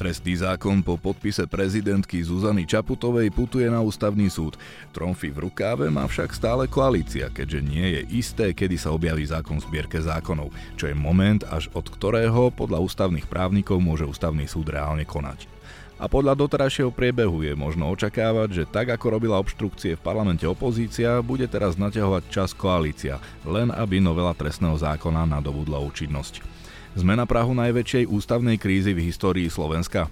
Trestný zákon po podpise prezidentky Zuzany Čaputovej putuje na ústavný súd. Tromfy v rukáve má však stále koalícia, keďže nie je isté, kedy sa objaví zákon v zbierke zákonov, čo je moment, až od ktorého podľa ústavných právnikov môže ústavný súd reálne konať. A podľa doterajšieho priebehu je možno očakávať, že tak ako robila obštrukcie v parlamente opozícia, bude teraz naťahovať čas koalícia, len aby novela trestného zákona nadobudla účinnosť. Sme na Prahu najväčšej ústavnej krízy v histórii Slovenska.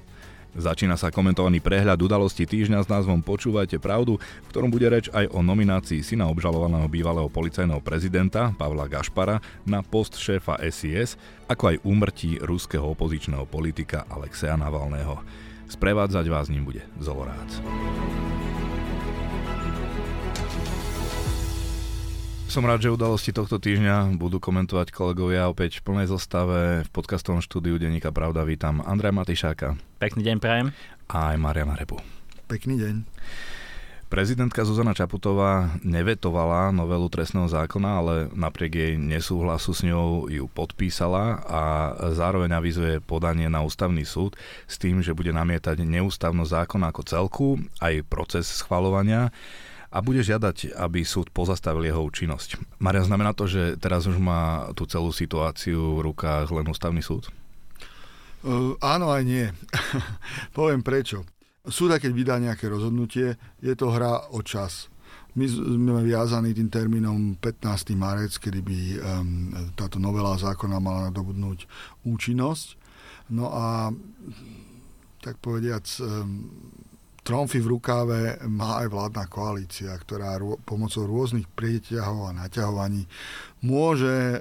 Začína sa komentovaný prehľad udalosti týždňa s názvom Počúvajte pravdu, v ktorom bude reč aj o nominácii syna obžalovaného bývalého policajného prezidenta Pavla Gašpara na post šéfa SIS, ako aj úmrtí ruského opozičného politika Alexeja Navalného. Sprevádzať vás ním bude Zolorác. Som rád, že udalosti tohto týždňa budú komentovať kolegovia opäť v plnej zostave v podcastovom štúdiu Deníka Pravda. Vítam Andreja Matišáka. Pekný deň prajem. A aj Mariana Repu. Pekný deň. Prezidentka Zuzana Čaputová nevetovala novelu trestného zákona, ale napriek jej nesúhlasu s ňou ju podpísala a zároveň avizuje podanie na ústavný súd s tým, že bude namietať neústavnosť zákona ako celku, aj proces schvalovania a bude žiadať, aby súd pozastavil jeho účinnosť. Maria, znamená to, že teraz už má tú celú situáciu v rukách len ústavný súd? Uh, áno aj nie. Poviem prečo. Súd, keď vydá nejaké rozhodnutie, je to hra o čas. My sme viazaní tým termínom 15. marec, kedy by um, táto novela zákona mala nadobudnúť účinnosť. No a tak povediac, um, tromfy v rukáve má aj vládna koalícia, ktorá pomocou rôznych prieťahov a naťahovaní môže e,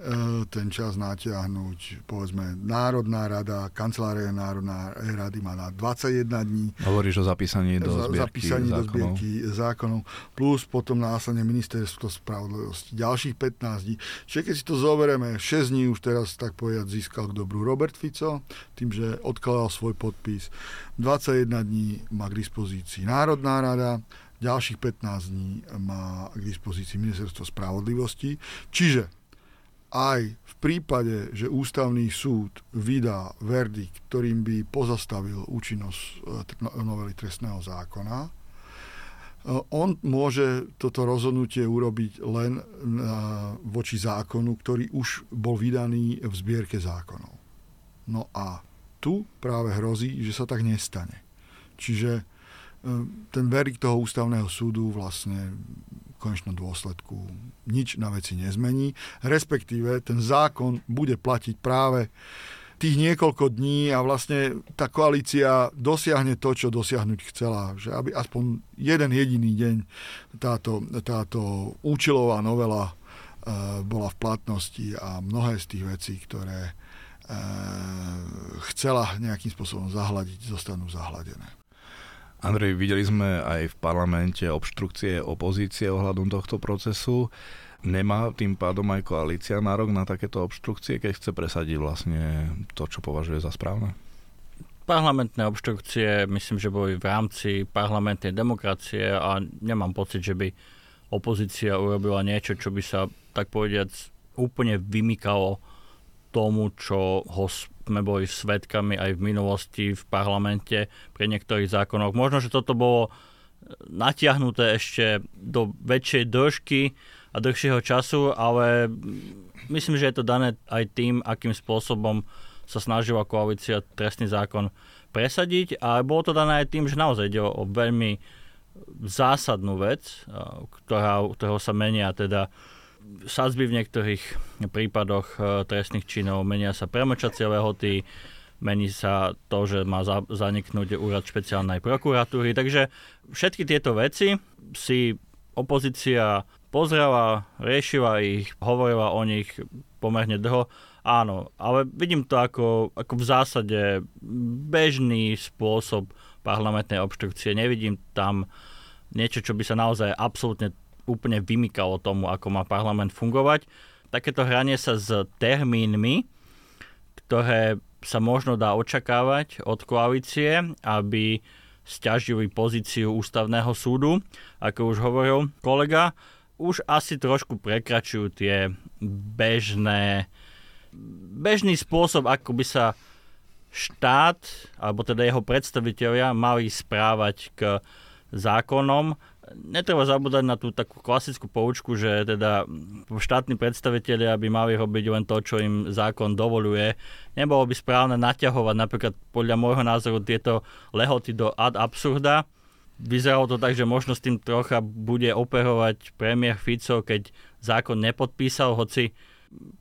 ten čas natiahnuť, povedzme, Národná rada, kancelária Národná rady má na 21 dní. Hovoríš o zapísaní do zbierky zapísaní zákonov. do zbierky zákonov, plus potom následne ministerstvo spravodlivosti ďalších 15 dní. Čiže keď si to zoberieme, 6 dní už teraz, tak povedať, získal k dobru Robert Fico, tým, že odkladal svoj podpis. 21 dní má k dispozícii Národná rada, Ďalších 15 dní má k dispozícii Ministerstvo spravodlivosti. Čiže aj v prípade, že ústavný súd vydá verdikt, ktorým by pozastavil účinnosť e, no, novely trestného zákona, e, on môže toto rozhodnutie urobiť len e, voči zákonu, ktorý už bol vydaný v zbierke zákonov. No a tu práve hrozí, že sa tak nestane. Čiže ten verdikt toho ústavného súdu vlastne v konečnom dôsledku nič na veci nezmení, respektíve ten zákon bude platiť práve tých niekoľko dní a vlastne tá koalícia dosiahne to, čo dosiahnuť chcela. Že aby aspoň jeden jediný deň táto, táto účilová novela e, bola v platnosti a mnohé z tých vecí, ktoré e, chcela nejakým spôsobom zahladiť, zostanú zahladené. Andrej, videli sme aj v parlamente obštrukcie opozície ohľadom tohto procesu. Nemá tým pádom aj koalícia nárok na takéto obštrukcie, keď chce presadiť vlastne to, čo považuje za správne? Parlamentné obštrukcie myslím, že boli v rámci parlamentnej demokracie a nemám pocit, že by opozícia urobila niečo, čo by sa tak povediac úplne vymykalo tomu, čo ho sme boli svetkami aj v minulosti v parlamente pri niektorých zákonoch. Možno, že toto bolo natiahnuté ešte do väčšej dĺžky a dlhšieho času, ale myslím, že je to dané aj tým, akým spôsobom sa snažila koalícia trestný zákon presadiť a bolo to dané aj tým, že naozaj ide o, veľmi zásadnú vec, ktorá, ktorého sa menia teda sadzby v niektorých prípadoch e, trestných činov, menia sa premočacie lehoty, mení sa to, že má zaniknúť úrad špeciálnej prokuratúry. Takže všetky tieto veci si opozícia pozrela, riešila ich, hovorila o nich pomerne dlho. Áno, ale vidím to ako, ako v zásade bežný spôsob parlamentnej obštrukcie. Nevidím tam niečo, čo by sa naozaj absolútne úplne vymykalo tomu, ako má parlament fungovať. Takéto hranie sa s termínmi, ktoré sa možno dá očakávať od koalície, aby stiažili pozíciu ústavného súdu, ako už hovoril kolega, už asi trošku prekračujú tie bežné, bežný spôsob, ako by sa štát, alebo teda jeho predstavitelia mali správať k zákonom. Netreba zabúdať na tú takú klasickú poučku, že teda štátni predstavitelia by mali robiť len to, čo im zákon dovoluje. Nebolo by správne naťahovať napríklad podľa môjho názoru tieto lehoty do ad absurda. Vyzeralo to tak, že možno s tým trocha bude operovať premiér Fico, keď zákon nepodpísal, hoci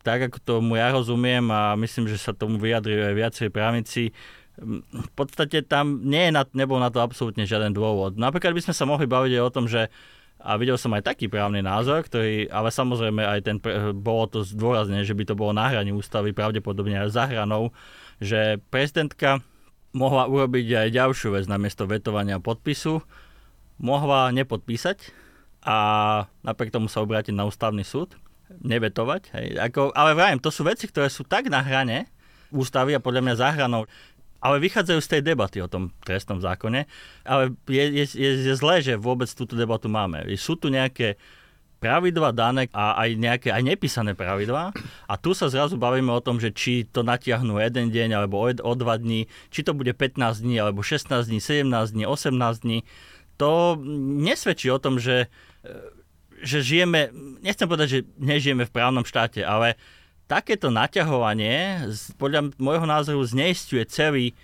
tak ako tomu ja rozumiem a myslím, že sa tomu vyjadrujú aj viacerí právnici, v podstate tam nie je na, nebol na to absolútne žiaden dôvod. Napríklad by sme sa mohli baviť aj o tom, že a videl som aj taký právny názor, ktorý, ale samozrejme aj ten, bolo to zdôraznené, že by to bolo na hraní ústavy, pravdepodobne aj za hranou, že prezidentka mohla urobiť aj ďalšiu vec namiesto vetovania podpisu, mohla nepodpísať a napriek tomu sa obrátiť na ústavný súd nevetovať. Hej. Ako, ale vrajím, to sú veci, ktoré sú tak na hrane ústavy a podľa mňa za hranou, ale vychádzajú z tej debaty o tom trestnom zákone. Ale je, je, je, je zlé, že vôbec túto debatu máme. Sú tu nejaké pravidla dané a aj nejaké aj nepísané pravidlá. A tu sa zrazu bavíme o tom, že či to natiahnú jeden deň alebo o, o dva dní, či to bude 15 dní alebo 16 dní, 17 dní, 18 dní. To nesvedčí o tom, že že žijeme, nechcem povedať, že nežijeme v právnom štáte, ale takéto naťahovanie podľa môjho názoru zneistuje celý,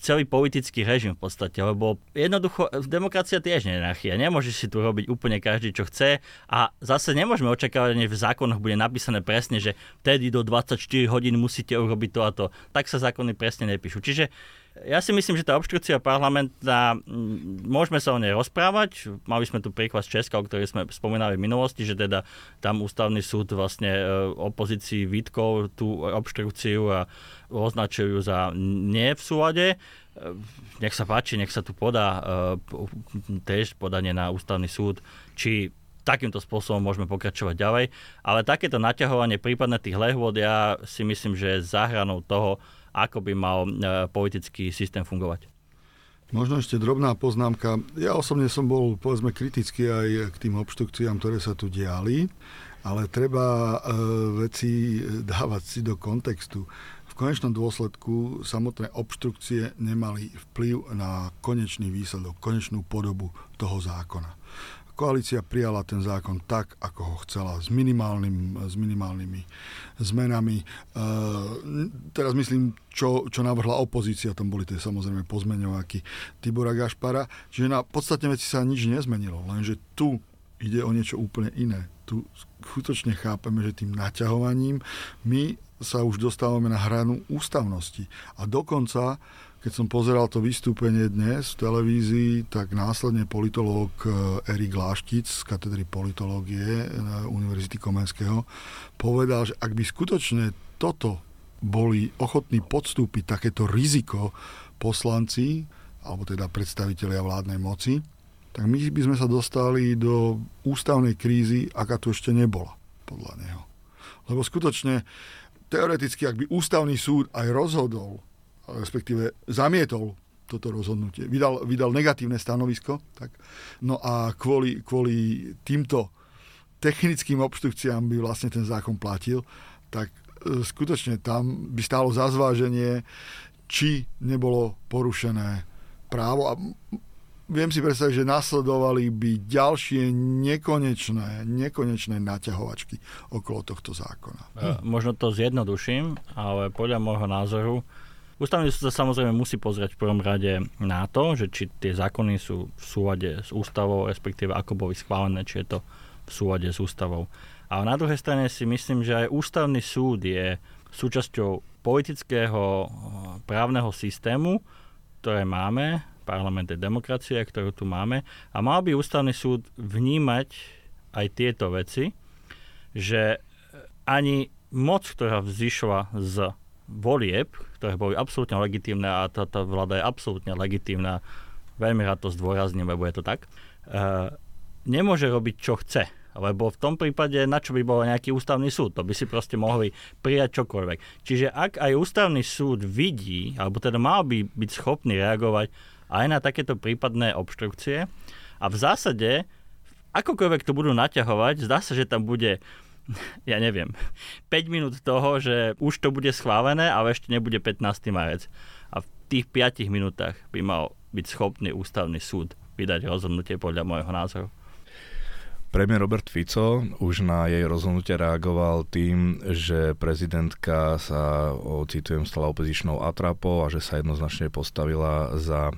celý politický režim v podstate, lebo jednoducho demokracia tiež nie. Nemôže si tu robiť úplne každý, čo chce a zase nemôžeme očakávať, že v zákonoch bude napísané presne, že vtedy do 24 hodín musíte urobiť to a to. Tak sa zákony presne nepíšu. Čiže ja si myslím, že tá obštrukcia parlamentná, môžeme sa o nej rozprávať. Mali sme tu príklad z Česka, o ktorej sme spomínali v minulosti, že teda tam ústavný súd vlastne e, opozícii vytkol tú obštrukciu a označujú za nie v súlade. E, nech sa páči, nech sa tu podá e, tiež podanie na ústavný súd, či takýmto spôsobom môžeme pokračovať ďalej. Ale takéto naťahovanie prípadne tých lehôd, ja si myslím, že je záhranou toho, ako by mal e, politický systém fungovať. Možno ešte drobná poznámka. Ja osobne som bol, povedzme, kritický aj k tým obštrukciám, ktoré sa tu diali, ale treba e, veci dávať si do kontextu. V konečnom dôsledku samotné obštrukcie nemali vplyv na konečný výsledok, konečnú podobu toho zákona koalícia prijala ten zákon tak, ako ho chcela, s, minimálnym, s minimálnymi zmenami. E, teraz myslím, čo, čo navrhla opozícia, tam boli tie samozrejme pozmeňováky Tibora Gašpara, čiže na podstatne veci sa nič nezmenilo, lenže tu ide o niečo úplne iné. Tu skutočne chápeme, že tým naťahovaním my sa už dostávame na hranu ústavnosti. A dokonca keď som pozeral to vystúpenie dnes v televízii, tak následne politológ eh, Erik Láštic z katedry politológie na Univerzity Komenského povedal, že ak by skutočne toto boli ochotní podstúpiť takéto riziko poslanci, alebo teda predstavitelia vládnej moci, tak my by sme sa dostali do ústavnej krízy, aká tu ešte nebola, podľa neho. Lebo skutočne, teoreticky, ak by ústavný súd aj rozhodol, respektíve zamietol toto rozhodnutie. Vydal, vydal negatívne stanovisko. Tak. No a kvôli, kvôli týmto technickým obštrukciám by vlastne ten zákon platil, tak e, skutočne tam by stálo za zváženie, či nebolo porušené právo. A viem si predstaviť, že nasledovali by ďalšie nekonečné, nekonečné naťahovačky okolo tohto zákona. E, možno to zjednoduším, ale podľa môjho názoru Ústavný súd sa samozrejme musí pozrieť v prvom rade na to, že či tie zákony sú v súlade s ústavou, respektíve ako boli schválené, či je to v súlade s ústavou. A na druhej strane si myslím, že aj ústavný súd je súčasťou politického eh, právneho systému, ktoré máme, parlamentnej demokracie, ktorú tu máme. A mal by ústavný súd vnímať aj tieto veci, že ani moc, ktorá vzýšla z volieb, ktoré boli absolútne legitímne a táto vláda je absolútne legitímna, veľmi rád to zdôrazním, lebo je to tak, e, nemôže robiť, čo chce. Lebo v tom prípade, na čo by bol nejaký ústavný súd? To by si proste mohli prijať čokoľvek. Čiže ak aj ústavný súd vidí, alebo teda mal by byť schopný reagovať aj na takéto prípadné obštrukcie, a v zásade, akokoľvek to budú naťahovať, zdá sa, že tam bude ja neviem, 5 minút toho, že už to bude schválené, ale ešte nebude 15. marec. A tých 5 minútach by mal byť schopný ústavný súd vydať rozhodnutie podľa môjho názoru. Premiér Robert Fico už na jej rozhodnutie reagoval tým, že prezidentka sa, citujem, stala opozičnou atrapou a že sa jednoznačne postavila za,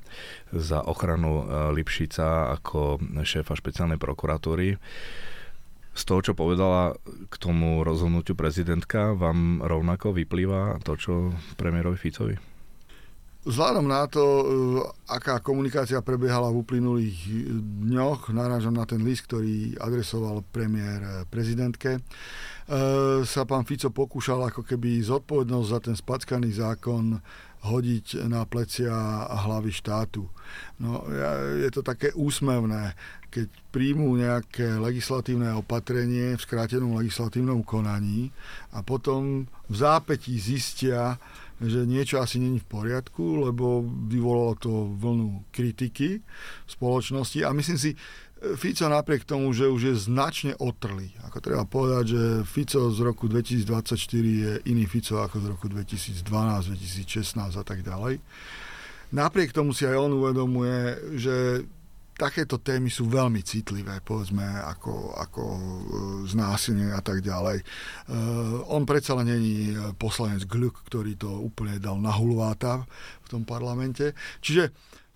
za ochranu e, Lipšica ako šéfa špeciálnej prokuratúry. Z toho, čo povedala k tomu rozhodnutiu prezidentka, vám rovnako vyplýva to, čo premiérovi Ficovi? Vzhľadom na to, e, aká komunikácia prebiehala v uplynulých dňoch, narážam na ten list, ktorý adresoval premiér e, prezidentke, e, sa pán Fico pokúšal ako keby zodpovednosť za ten spackaný zákon hodiť na plecia hlavy štátu. No, je to také úsmevné, keď príjmú nejaké legislatívne opatrenie v skrátenom legislatívnom konaní a potom v zápätí zistia, že niečo asi není v poriadku, lebo vyvolalo to vlnu kritiky v spoločnosti a myslím si, Fico napriek tomu, že už je značne otrlý. Ako treba povedať, že Fico z roku 2024 je iný Fico ako z roku 2012, 2016 a tak ďalej. Napriek tomu si aj on uvedomuje, že takéto témy sú veľmi citlivé, povedzme, ako, ako e, znásilnenie a tak ďalej. Uh, on predsa len není poslanec Gluck, ktorý to úplne dal na hulváta v tom parlamente. Čiže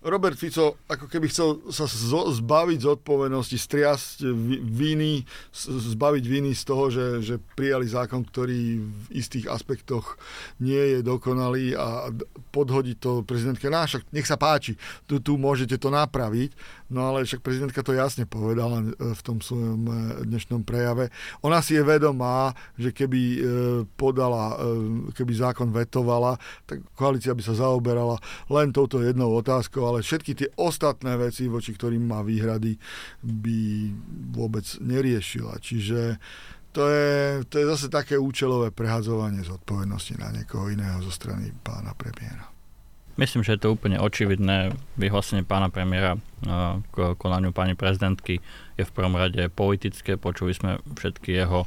Robert Fico ako keby chcel sa zbaviť zodpovednosti, striasť viny, zbaviť viny z toho, že, že prijali zákon, ktorý v istých aspektoch nie je dokonalý a podhodiť to prezidentke. No však nech sa páči, tu, tu môžete to napraviť, no ale však prezidentka to jasne povedala e, v tom svojom e, dnešnom prejave. Ona si je vedomá, že keby e, podala, keby zákon vetovala, tak koalícia by sa zaoberala len touto jednou otázkou, ale všetky tie ostatné veci, voči ktorým má výhrady, by vôbec neriešila. Čiže to je, to je zase také účelové prehadzovanie zodpovednosti na niekoho iného zo strany pána premiéra. Myslím, že je to úplne očividné. Vyhlásenie pána premiéra k konaniu pani prezidentky je v prvom rade politické. Počuli sme všetky jeho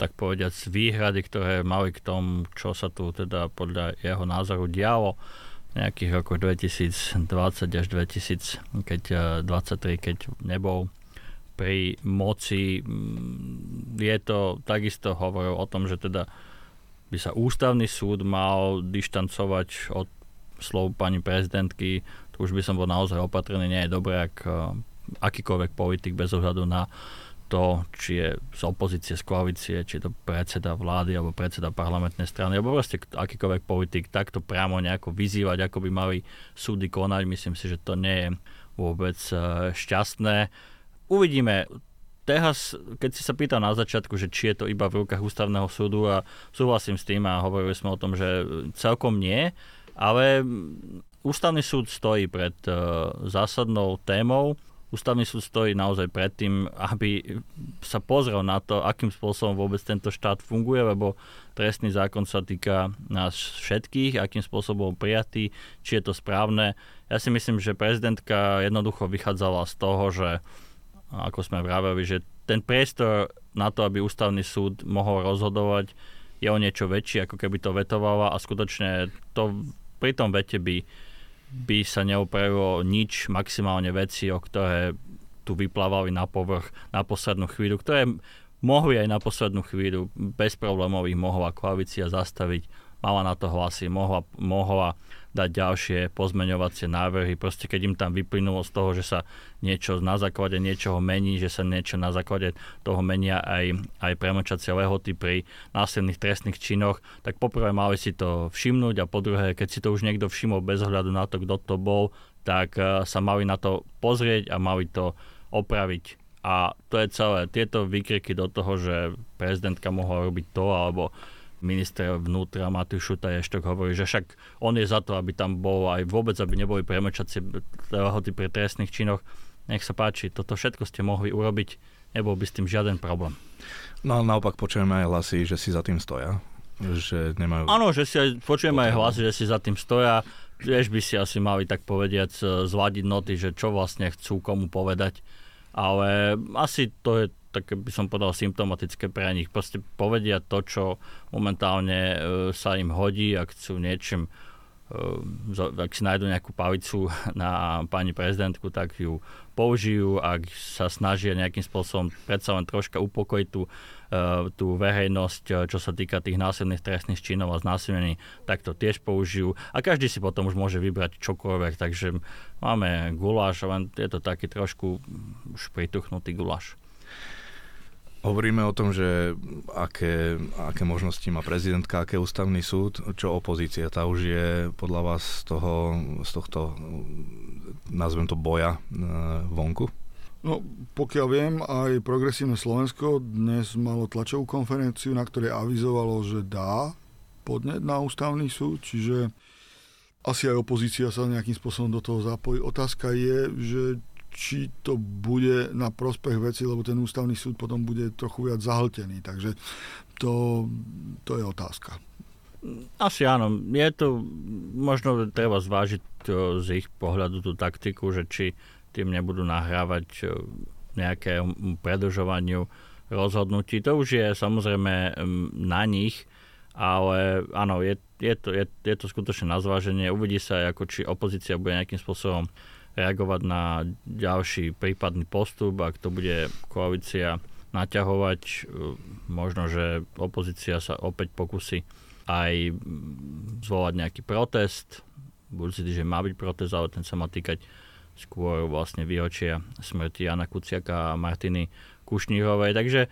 tak povediať výhrady, ktoré mali k tomu, čo sa tu teda podľa jeho názoru dialo nejakých rokoch 2020 až 2023, keď, eh, keď nebol pri moci. Mm, je to takisto hovoril o tom, že teda by sa ústavný súd mal dištancovať od slov pani prezidentky. Tu už by som bol naozaj opatrný. Nie je dobré, ak eh, akýkoľvek politik bez ohľadu na uh, to, či je z opozície, z koalície, či je to predseda vlády alebo predseda parlamentnej strany, alebo proste akýkoľvek politik takto priamo nejako vyzývať, ako by mali súdy konať. Myslím si, že to nie je vôbec e, šťastné. Uvidíme. Teraz, keď si sa pýtal na začiatku, že či je to iba v rukách ústavného súdu a súhlasím s tým a hovorili sme o tom, že celkom nie, ale ústavný súd stojí pred uh, zásadnou témou, Ústavný súd stojí naozaj pred tým, aby sa pozrel na to, akým spôsobom vôbec tento štát funguje, lebo trestný zákon sa týka nás všetkých, akým spôsobom prijatý, či je to správne. Ja si myslím, že prezidentka jednoducho vychádzala z toho, že ako sme vraveli, že ten priestor na to, aby ústavný súd mohol rozhodovať, je o niečo väčší, ako keby to vetovala a skutočne to pri tom vete by by sa neupravilo nič, maximálne veci, o ktoré tu vyplávali na povrch na poslednú chvíľu, ktoré mohli aj na poslednú chvíľu bez problémov ich mohla koalícia zastaviť. Mala na to hlasy, mohla, mohla dať ďalšie pozmeňovacie návrhy. Proste keď im tam vyplynulo z toho, že sa niečo na základe niečoho mení, že sa niečo na základe toho menia aj, aj premočacie lehoty pri násilných trestných činoch, tak poprvé mali si to všimnúť a po druhé, keď si to už niekto všimol bez ohľadu na to, kto to bol, tak uh, sa mali na to pozrieť a mali to opraviť. A to je celé. Tieto výkriky do toho, že prezidentka mohla robiť to, alebo minister vnútra Matúš Šutaj Eštok hovorí, že však on je za to, aby tam bol aj vôbec, aby neboli premlčacie lehoty pri trestných činoch. Nech sa páči, toto všetko ste mohli urobiť, nebol by s tým žiaden problém. No naopak počujeme aj hlasy, že si za tým stoja. Že nemajú... Áno, že si aj, počujeme aj hlasy, že si za tým stoja. Tiež by si asi mali tak povediať zladiť noty, že čo vlastne chcú komu povedať. Ale asi to je tak by som povedal symptomatické pre nich. Proste povedia to, čo momentálne e, sa im hodí a chcú niečím ak si nájdu nejakú pavicu na pani prezidentku, tak ju použijú, ak sa snažia nejakým spôsobom predsa len troška upokojiť tú, uh, tú verejnosť, čo sa týka tých násilných trestných činov a znásilnení, tak to tiež použijú. A každý si potom už môže vybrať čokoľvek, takže máme guláš, len je to taký trošku už prituchnutý guláš. Hovoríme o tom, že aké, aké možnosti má prezidentka, aké ústavný súd, čo opozícia. Tá už je podľa vás z, toho, z tohto, nazvem to, boja e, vonku? No, pokiaľ viem, aj Progresívne Slovensko dnes malo tlačovú konferenciu, na ktorej avizovalo, že dá podnet na ústavný súd, čiže asi aj opozícia sa nejakým spôsobom do toho zapojí. Otázka je, že či to bude na prospech veci, lebo ten ústavný súd potom bude trochu viac zahltený. Takže to, to je otázka. Asi áno. Je to, možno treba zvážiť to, z ich pohľadu tú taktiku, že či tým nebudú nahrávať nejaké predlžovaniu rozhodnutí. To už je samozrejme na nich, ale áno, je, je, to, je, je to skutočne na zváženie. Uvidí sa, ako či opozícia bude nejakým spôsobom reagovať na ďalší prípadný postup, ak to bude koalícia naťahovať, e, možno, že opozícia sa opäť pokusí aj zvolať nejaký protest. Budú si že má byť protest, ale ten sa má týkať skôr vlastne výročia smrti Jana Kuciaka a Martiny Kušnírovej. Takže e,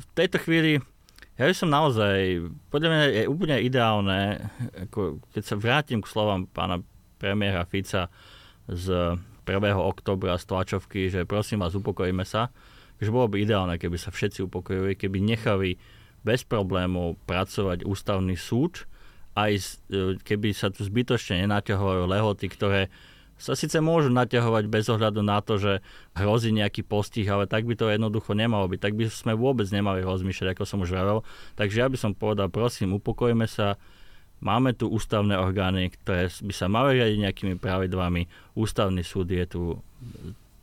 v tejto chvíli ja by som naozaj, podľa mňa je úplne ideálne, ako keď sa vrátim k slovám pána premiéra Fica, z 1. oktobra z tlačovky, že prosím vás, upokojíme sa. že bolo by ideálne, keby sa všetci upokojili, keby nechali bez problémov pracovať ústavný súd, aj e, keby sa tu zbytočne nenaťahovali lehoty, ktoré sa síce môžu naťahovať bez ohľadu na to, že hrozí nejaký postih, ale tak by to jednoducho nemalo byť. Tak by sme vôbec nemali rozmýšľať, ako som už vravel. Takže ja by som povedal, prosím, upokojme sa, Máme tu ústavné orgány, ktoré by sa mali riadiť nejakými pravidlami. Ústavný súd je tu,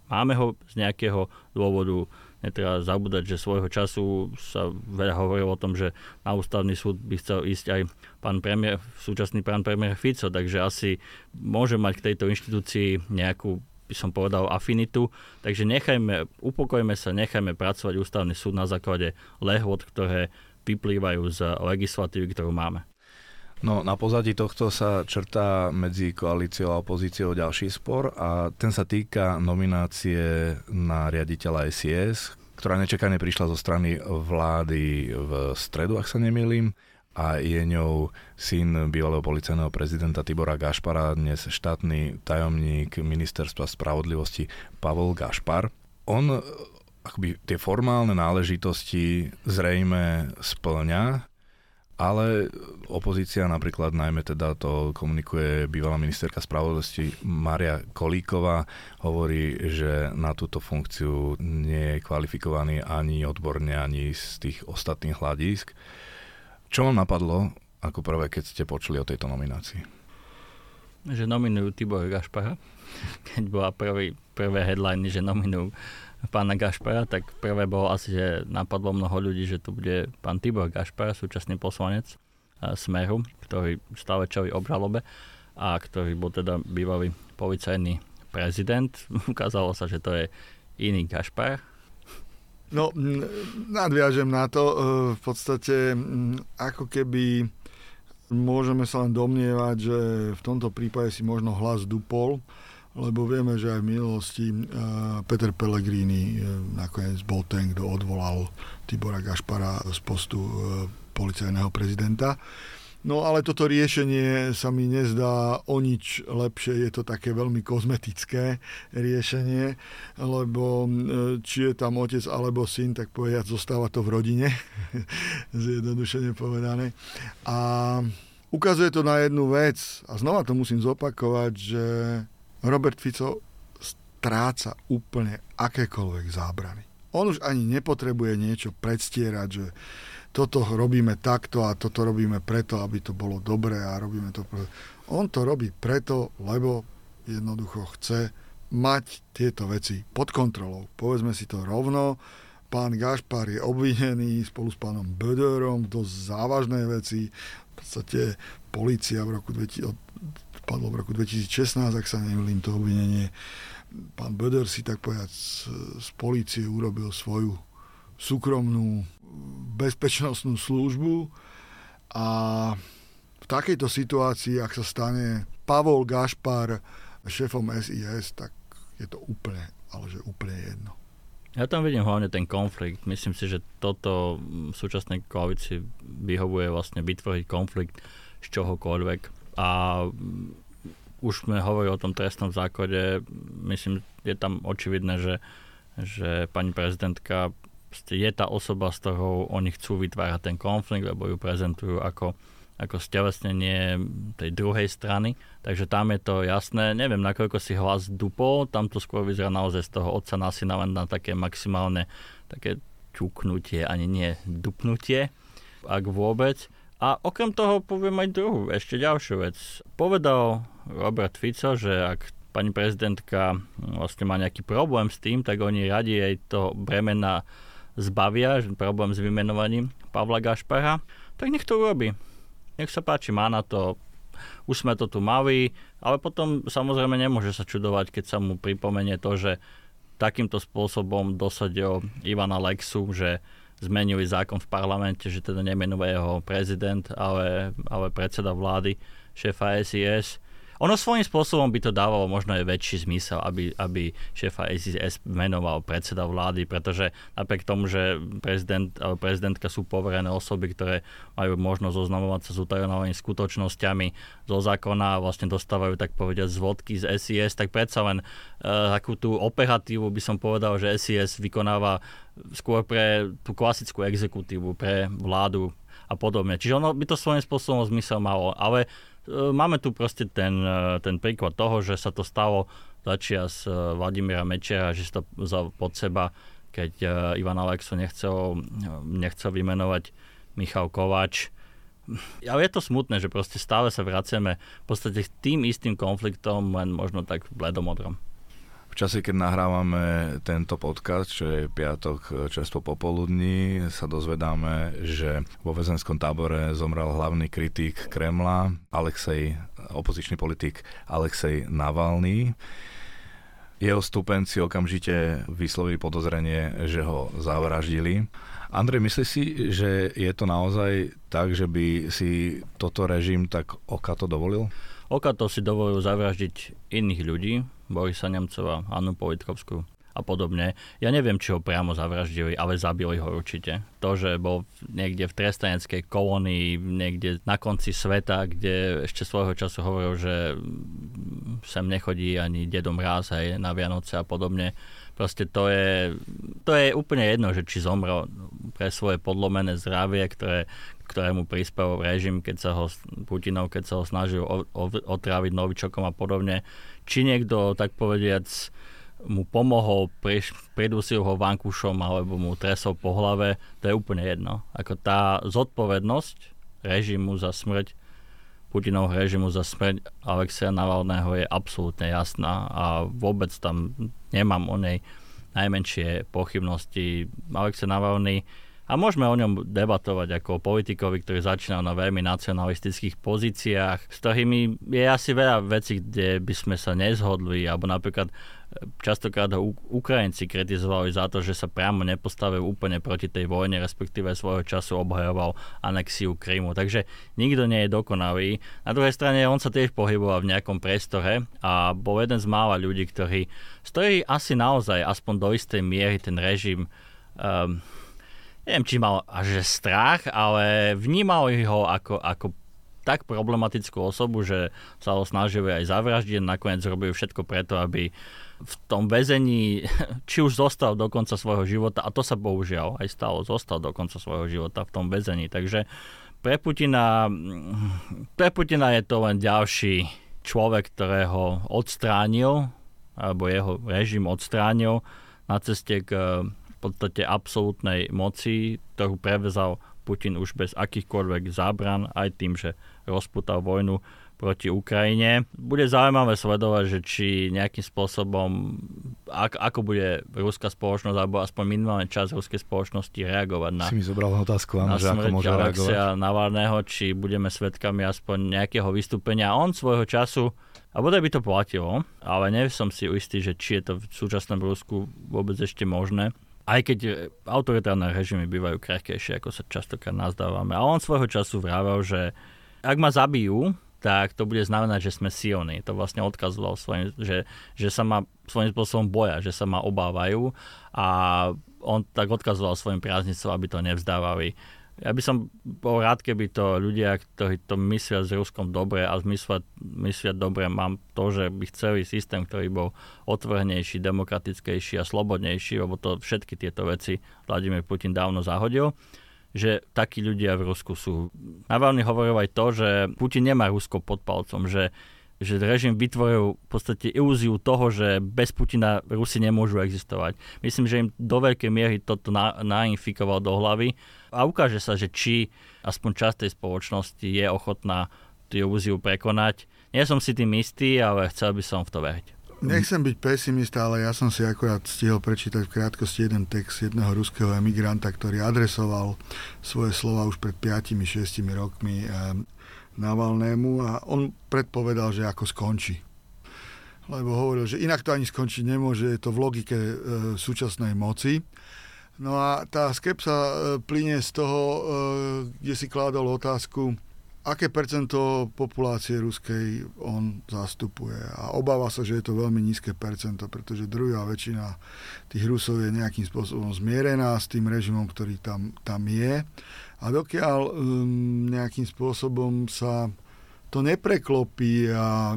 máme ho z nejakého dôvodu. Netreba zabúdať, že svojho času sa veľa hovorilo o tom, že na ústavný súd by chcel ísť aj pán premiér, súčasný pán premiér Fico, takže asi môže mať k tejto inštitúcii nejakú by som povedal, afinitu. Takže nechajme, upokojme sa, nechajme pracovať ústavný súd na základe lehôd, ktoré vyplývajú z legislatívy, ktorú máme. No na pozadí tohto sa črtá medzi koalíciou a opozíciou ďalší spor a ten sa týka nominácie na riaditeľa SIS, ktorá nečakane prišla zo strany vlády v stredu, ak sa nemýlim a je ňou syn bývalého policajného prezidenta Tibora Gašpara, dnes štátny tajomník ministerstva spravodlivosti Pavol Gašpar. On akoby tie formálne náležitosti zrejme splňa, ale opozícia napríklad najmä teda to komunikuje bývalá ministerka spravodlivosti Maria Kolíková, hovorí, že na túto funkciu nie je kvalifikovaný ani odborne, ani z tých ostatných hľadisk. Čo vám napadlo ako prvé, keď ste počuli o tejto nominácii? Že nominujú Tibor Gašpara. Keď bola prvý, prvé headliny, že nominujú pána Gašpara, tak prvé bolo asi, že napadlo mnoho ľudí, že tu bude pán Tibor Gašpar, súčasný poslanec Smeru, ktorý stále čeli obžalobe a ktorý bol teda bývalý policajný prezident. Ukázalo sa, že to je iný Gašpar. No, nadviažem na to. E, v podstate ako keby môžeme sa len domnievať, že v tomto prípade si možno hlas dupol lebo vieme, že aj v minulosti Peter Pellegrini eh, nakoniec bol ten, kto odvolal Tibora Gašpara z postu eh, policajného prezidenta. No ale toto riešenie sa mi nezdá o nič lepšie, je to také veľmi kozmetické riešenie, lebo či je tam otec alebo syn, tak povedať, zostáva to v rodine, zjednodušene povedané. A ukazuje to na jednu vec, a znova to musím zopakovať, že Robert Fico stráca úplne akékoľvek zábrany. On už ani nepotrebuje niečo predstierať, že toto robíme takto a toto robíme preto, aby to bolo dobré a robíme to preto. On to robí preto, lebo jednoducho chce mať tieto veci pod kontrolou. Povedzme si to rovno, pán Gašpar je obvinený spolu s pánom Böderom dosť závažné veci. V podstate policia v roku 2000, padlo v roku 2016, ak sa nemýlim to obvinenie. Pán Böder si tak povedať z, z policie urobil svoju súkromnú bezpečnostnú službu a v takejto situácii, ak sa stane Pavol Gašpar šéfom SIS, tak je to úplne, ale že úplne jedno. Ja tam vidím hlavne ten konflikt. Myslím si, že toto v súčasnej koalícii vyhovuje vlastne vytvoriť konflikt z čohokoľvek. A už sme hovorili o tom trestnom základe. Myslím, je tam očividné, že, že pani prezidentka je tá osoba, s ktorou oni chcú vytvárať ten konflikt, lebo ju prezentujú ako ako stelesnenie tej druhej strany. Takže tam je to jasné. Neviem, nakoľko si hlas dupol, tam to skôr vyzerá naozaj z toho otca na syna len na také maximálne také čuknutie, ani nie dupnutie, ak vôbec. A okrem toho poviem aj druhú, ešte ďalšiu vec. Povedal Robert Fico, že ak pani prezidentka vlastne má nejaký problém s tým, tak oni radi jej to bremena zbavia, problém s vymenovaním Pavla Gašpara, tak nech to urobí nech sa páči, má na to, už sme to tu mali, ale potom samozrejme nemôže sa čudovať, keď sa mu pripomenie to, že takýmto spôsobom dosadil Ivana Lexu, že zmenili zákon v parlamente, že teda nemenuje ho prezident, ale, ale predseda vlády, šéfa SIS ono svojím spôsobom by to dávalo možno aj väčší zmysel, aby, aby šéfa SIS menoval predseda vlády, pretože napriek tomu, že prezident alebo prezidentka sú poverené osoby, ktoré majú možnosť zoznamovať sa s utajenými skutočnosťami zo zákona a vlastne dostávajú tak povedať zvodky z SIS, tak predsa len uh, takú tú operatívu by som povedal, že SIS vykonáva skôr pre tú klasickú exekutívu, pre vládu a podobne. Čiže ono by to svojím spôsobom zmysel malo, ale E, máme tu proste ten, e, ten príklad toho, že sa to stalo začias e, Vladimíra Mečera, že si to vzal pod seba, keď Ivan Alexo nechcel, nechcel vymenovať Michal Kovač. Ale je to smutné, že proste stále sa vraceme v podstate tým istým konfliktom, len možno tak bledomodrom. V čase, keď nahrávame tento podcast, čo je piatok často popoludní, sa dozvedáme, že vo väzenskom tábore zomrel hlavný kritik Kremla, Alexej, opozičný politik Alexej Navalny. Jeho stúpenci okamžite vyslovili podozrenie, že ho zavraždili. Andrej, myslíš si, že je to naozaj tak, že by si toto režim tak okato dovolil? Okato si dovolil zavraždiť iných ľudí, Borisa Nemcova, Annu Politkovskú a podobne. Ja neviem, či ho priamo zavraždili, ale zabili ho určite. To, že bol niekde v trestaneckej kolónii, niekde na konci sveta, kde ešte svojho času hovoril, že sem nechodí ani dedom Mráz aj na Vianoce a podobne. Proste to je, to je úplne jedno, že či zomrel pre svoje podlomené zdravie, ktoré, ktorému prispel režim, keď sa ho Putinov, keď sa ho snažil otráviť novičokom a podobne či niekto, tak povediac, mu pomohol, pridusil ho vankušom alebo mu tresol po hlave, to je úplne jedno. Ako tá zodpovednosť režimu za smrť, Putinov režimu za smrť Alexeja Navalného je absolútne jasná a vôbec tam nemám o nej najmenšie pochybnosti. Alexej Navalny a môžeme o ňom debatovať ako o politikovi, ktorý začínal na veľmi nacionalistických pozíciách, s ktorými je asi veľa vecí, kde by sme sa nezhodli, alebo napríklad e, častokrát ho Ukrajinci kritizovali za to, že sa priamo nepostavil úplne proti tej vojne, respektíve svojho času obhajoval anexiu Krymu. Takže nikto nie je dokonalý. Na druhej strane on sa tiež pohyboval v nejakom priestore a bol jeden z mála ľudí, ktorí, stojí asi naozaj aspoň do istej miery ten režim um, neviem, či mal až strach, ale vnímal ho ako, ako tak problematickú osobu, že sa ho snažili aj zavraždiť nakoniec robili všetko preto, aby v tom väzení, či už zostal do konca svojho života, a to sa bohužiaľ aj stalo, zostal do konca svojho života v tom väzení. Takže pre Putina, pre Putina je to len ďalší človek, ktorého odstránil, alebo jeho režim odstránil na ceste k podstate absolútnej moci, ktorú prevezal Putin už bez akýchkoľvek zábran, aj tým, že rozputal vojnu proti Ukrajine. Bude zaujímavé sledovať, že či nejakým spôsobom ako, ako bude ruská spoločnosť, alebo aspoň minimálne čas ruskej spoločnosti reagovať na, si mi zobral otázku, áno, na že ako môže Alexia Navalného, či budeme svetkami aspoň nejakého vystúpenia. On svojho času, a bodaj by to platilo, ale nie som si istý, že či je to v súčasnom Rusku vôbec ešte možné. Aj keď autoritárne režimy bývajú krehkejšie, ako sa častokrát nazdávame. A on svojho času vravel, že ak ma zabijú, tak to bude znamenať, že sme silní. To vlastne odkazoval svojim, že, že sa ma svojím spôsobom boja, že sa ma obávajú a on tak odkazoval svojim priaznicom, aby to nevzdávali. Ja by som bol rád, keby to ľudia, ktorí to myslia s Ruskom dobre a myslia, myslia dobre, mám to, že by chceli systém, ktorý bol otvorenejší, demokratickejší a slobodnejší, lebo to všetky tieto veci Vladimír Putin dávno zahodil že takí ľudia v Rusku sú. Navalny hovoril aj to, že Putin nemá Rusko pod palcom, že že režim vytvoril v podstate ilúziu toho, že bez Putina Rusi nemôžu existovať. Myslím, že im do veľkej miery toto na, nainfikoval do hlavy a ukáže sa, že či aspoň časť tej spoločnosti je ochotná tú ilúziu prekonať. Nie som si tým istý, ale chcel by som v to veriť. Nechcem byť pesimista, ale ja som si akorát stihol prečítať v krátkosti jeden text jedného ruského emigranta, ktorý adresoval svoje slova už pred 5-6 rokmi eh, Navalnému a on predpovedal, že ako skončí. Lebo hovoril, že inak to ani skončiť nemôže, je to v logike e, súčasnej moci. No a tá skepsa e, plyne z toho, e, kde si kládol otázku, aké percento populácie ruskej on zastupuje. A obáva sa, že je to veľmi nízke percento, pretože druhá väčšina tých Rusov je nejakým spôsobom zmierená s tým režimom, ktorý tam, tam je. A dokiaľ um, nejakým spôsobom sa to nepreklopí a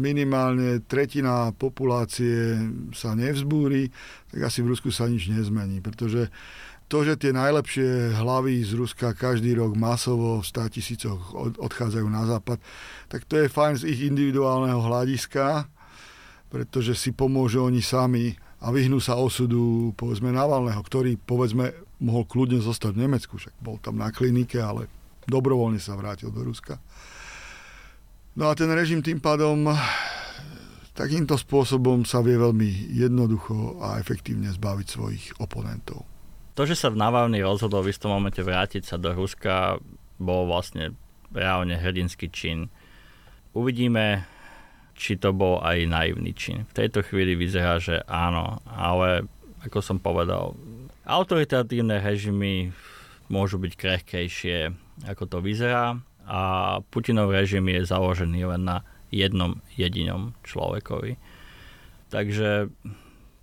minimálne tretina populácie sa nevzbúri, tak asi v Rusku sa nič nezmení, pretože to, že tie najlepšie hlavy z Ruska každý rok masovo v 100 tisícoch odchádzajú na západ, tak to je fajn z ich individuálneho hľadiska, pretože si pomôžu oni sami a vyhnú sa osudu povedzme Navalného, ktorý povedzme mohol kľudne zostať v Nemecku, však bol tam na klinike, ale dobrovoľne sa vrátil do Ruska. No a ten režim tým pádom takýmto spôsobom sa vie veľmi jednoducho a efektívne zbaviť svojich oponentov. To, že sa Navalny rozhodol v istom momente vrátiť sa do Ruska, bol vlastne reálne hrdinský čin. Uvidíme, či to bol aj naivný čin. V tejto chvíli vyzerá, že áno, ale ako som povedal, autoritatívne režimy môžu byť krehkejšie, ako to vyzerá a Putinov režim je založený len na jednom jedinom človekovi. Takže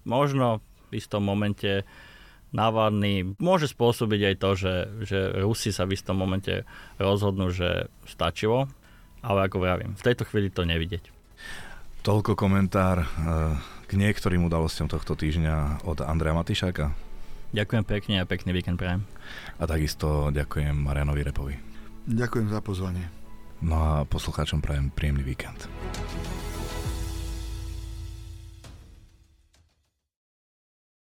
možno v istom momente Navalny môže spôsobiť aj to, že, že Rusi sa v istom momente rozhodnú, že stačilo, ale ako vravím, v tejto chvíli to nevidieť. Toľko komentár eh, k niektorým udalostiam tohto týždňa od Andreja Matišáka. Ďakujem pekne a pekný víkend prajem. A takisto ďakujem Marianovi Repovi. Ďakujem za pozvanie. No a poslucháčom prajem príjemný víkend.